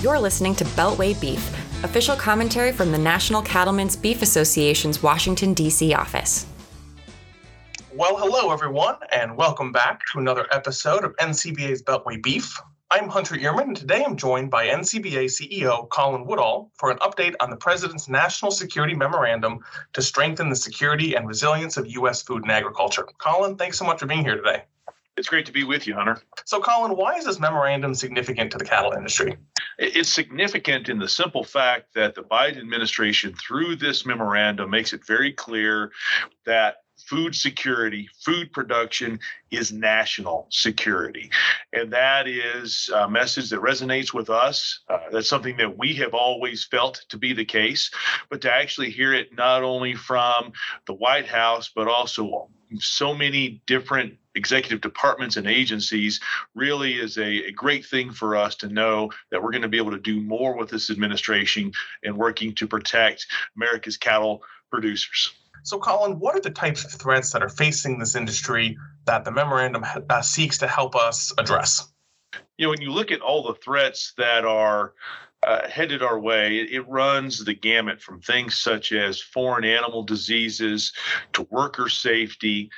You're listening to Beltway Beef, official commentary from the National Cattlemen's Beef Association's Washington, D.C. office. Well, hello, everyone, and welcome back to another episode of NCBA's Beltway Beef. I'm Hunter Ihrman, and today I'm joined by NCBA CEO Colin Woodall for an update on the President's National Security Memorandum to strengthen the security and resilience of U.S. food and agriculture. Colin, thanks so much for being here today. It's great to be with you, Hunter. So, Colin, why is this memorandum significant to the cattle industry? It's significant in the simple fact that the Biden administration, through this memorandum, makes it very clear that food security, food production is national security. And that is a message that resonates with us. Uh, that's something that we have always felt to be the case. But to actually hear it not only from the White House, but also so many different executive departments and agencies really is a, a, great thing for us to know that we're going to be able to do more with this administration and working to protect America's cattle producers. So, Colin, what are the types of threats that are facing this industry that the memorandum uh, seeks to help us address? You know, when you look at all the threats that are uh, headed our way, it, it, runs the gamut from things such as foreign animal diseases to worker safety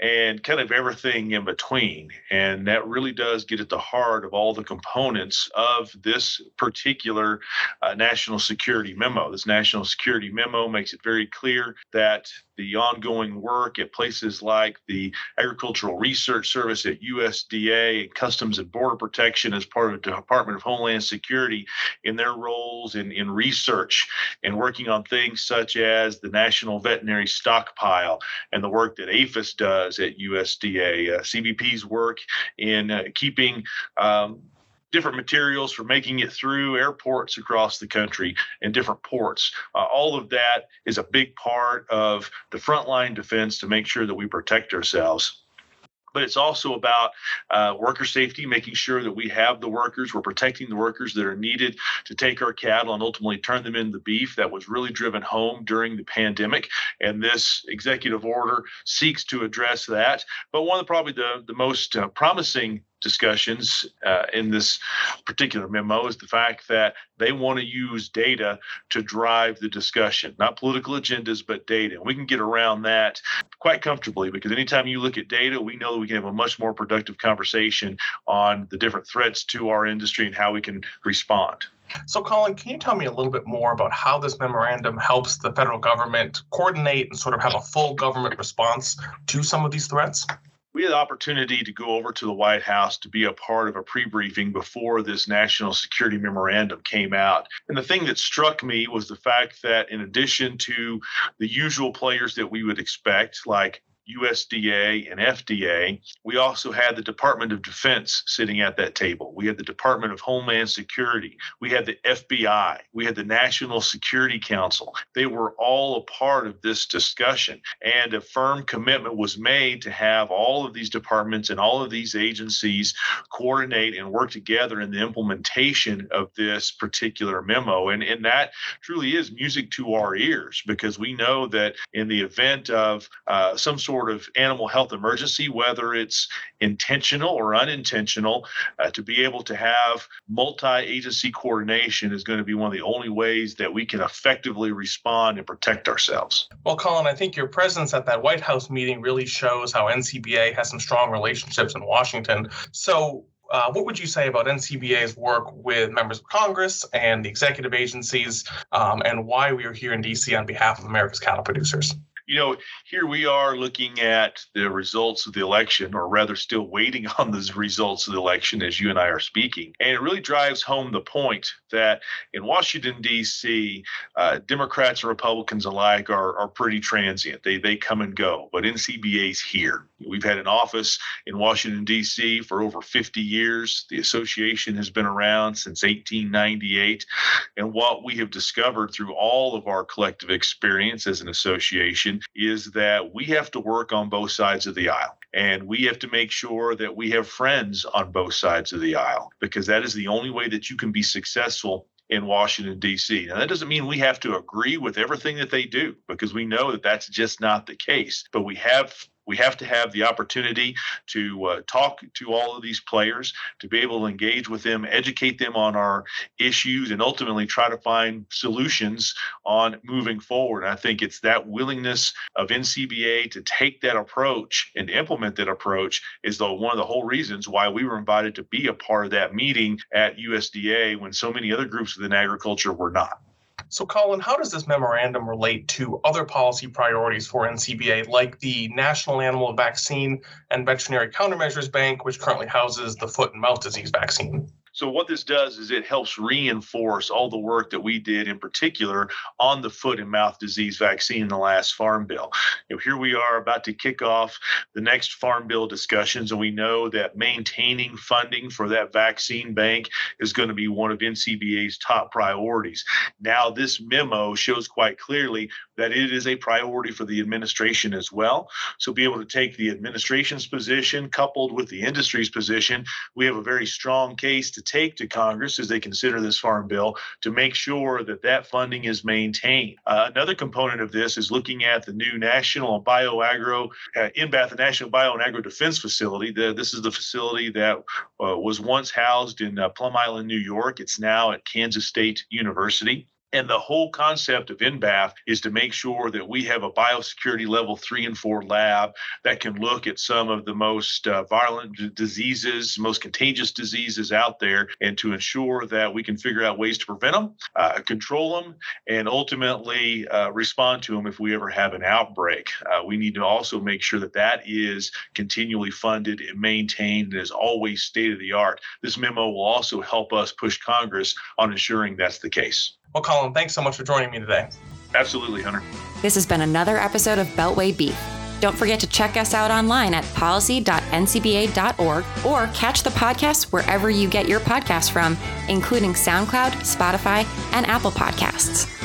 and kind of everything in between. And that really does get at the heart of all the components of this particular uh, national security memo. This national security memo makes it very clear that the ongoing work at places like the Agricultural Research Service at USDA Customs and Border Protection as part of the Department of Homeland Security in their roles in, in research and working on things such as the National Veterinary Stockpile and the work that APHIS does at USDA, uh, CBP's work in uh, keeping um, different materials for making it through airports across the country and different ports. Uh, all of that is a big part of the frontline defense to make sure that we protect ourselves but it's also about uh, worker safety, making sure that we have the workers, we're protecting the workers that are needed to take our cattle and ultimately turn them into beef. That was really driven home during the pandemic, and this executive order seeks to address that. But one of the probably the, the most uh, promising discussions uh, in this particular memo is the fact that they want to use data to drive the discussion, not political agendas, but data. And we can get around that quite comfortably because anytime you look at data, we know that we can have a much more productive conversation on the different threats to our industry and how we can respond. So, Colin, can you tell me a little bit more about how this memorandum helps the federal government coordinate and sort of have a full government response to some of these threats? We had the opportunity to go over to the White House to be a part of a pre briefing before this national security memorandum came out. And the thing that struck me was the fact that, in addition to the usual players that we would expect, like USDA and FDA. We also had the Department of Defense sitting at that table. We had the Department of Homeland Security. We had the FBI. We had the National Security Council. They were all a part of this discussion. And a firm commitment was made to have all of these departments and all of these agencies coordinate and work together in the implementation of this particular memo. And, and that truly is music to our ears because we know that in the event of uh, some sort sort of animal health emergency, whether it's intentional or unintentional, uh, to be able to have multi agency coordination is going to be one of the only ways that we can effectively respond and protect ourselves. Well, Colin, I think your presence at that White House meeting really shows how NCBA has some strong relationships in Washington. So, uh, what would you say about NCBA's work with members of Congress and the executive agencies, um, and why we are here in DC on behalf of America's cattle producers? You know, here we are looking at the results of the election, or rather, still waiting on the results of the election as you and I are speaking. And it really drives home the point that in Washington, D.C., uh, Democrats and Republicans alike are, are pretty transient. They, they come and go, but NCBA's here. We've had an office in Washington, D.C. for over 50 years. The association has been around since 1898. And what we have discovered through all of our collective experience as an association is that we have to work on both sides of the aisle. And we have to make sure that we have friends on both sides of the aisle because that is the only way that you can be successful in Washington, D.C. Now, that doesn't mean we have to agree with everything that they do because we know that that's just not the case. But we have We have to have the opportunity to uh, talk to all of these players, to be able to engage with them, educate them on our issues, and ultimately try to find solutions on moving forward. I think it's that willingness of NCBA to take that approach and implement that approach is the one of the whole reasons why we were invited to be a part of that meeting at USDA when so many other groups within agriculture were not. So, Colin, how does this memorandum relate to other policy priorities for NCBA, like the National Animal Vaccine and Veterinary Countermeasures Bank, which currently houses the foot and mouth disease vaccine? So what this does is it helps reinforce all the work that we did in particular on the foot and mouth disease vaccine in the last farm bill. You know, here we are about to kick off the next farm bill discussions and we know that maintaining funding for that vaccine bank is going to be one of NCBA's top priorities. Now this memo shows quite clearly that it is a priority for the administration as well. So be able to take the administration's position coupled with the industry's position, we have a very strong case to take to Congress as they consider this farm bill to make sure that that funding is maintained. Uh, another component of this is looking at the new National Bioagro uh, NBAF, the National Bio and Agro Defense Facility. The, this is the facility that uh, was once housed in uh, Plum Island, New York. It's now at Kansas State University. And the whole concept of NBAF is to make sure that we have a biosecurity level three and four lab that can look at some of the most uh, violent diseases, most contagious diseases out there, and to ensure that we can figure out ways to prevent them, uh, control them, and ultimately uh, respond to them if we ever have an outbreak. Uh, we need to also make sure that that is continually funded and maintained and is always state of the art. This memo will also help us push Congress on ensuring that's the case. Well, Colin, thanks so much for joining me today. Absolutely, Hunter. This has been another episode of Beltway Beef. Don't forget to check us out online at policy.ncba.org or catch the podcast wherever you get your podcasts from, including SoundCloud, Spotify, and Apple Podcasts.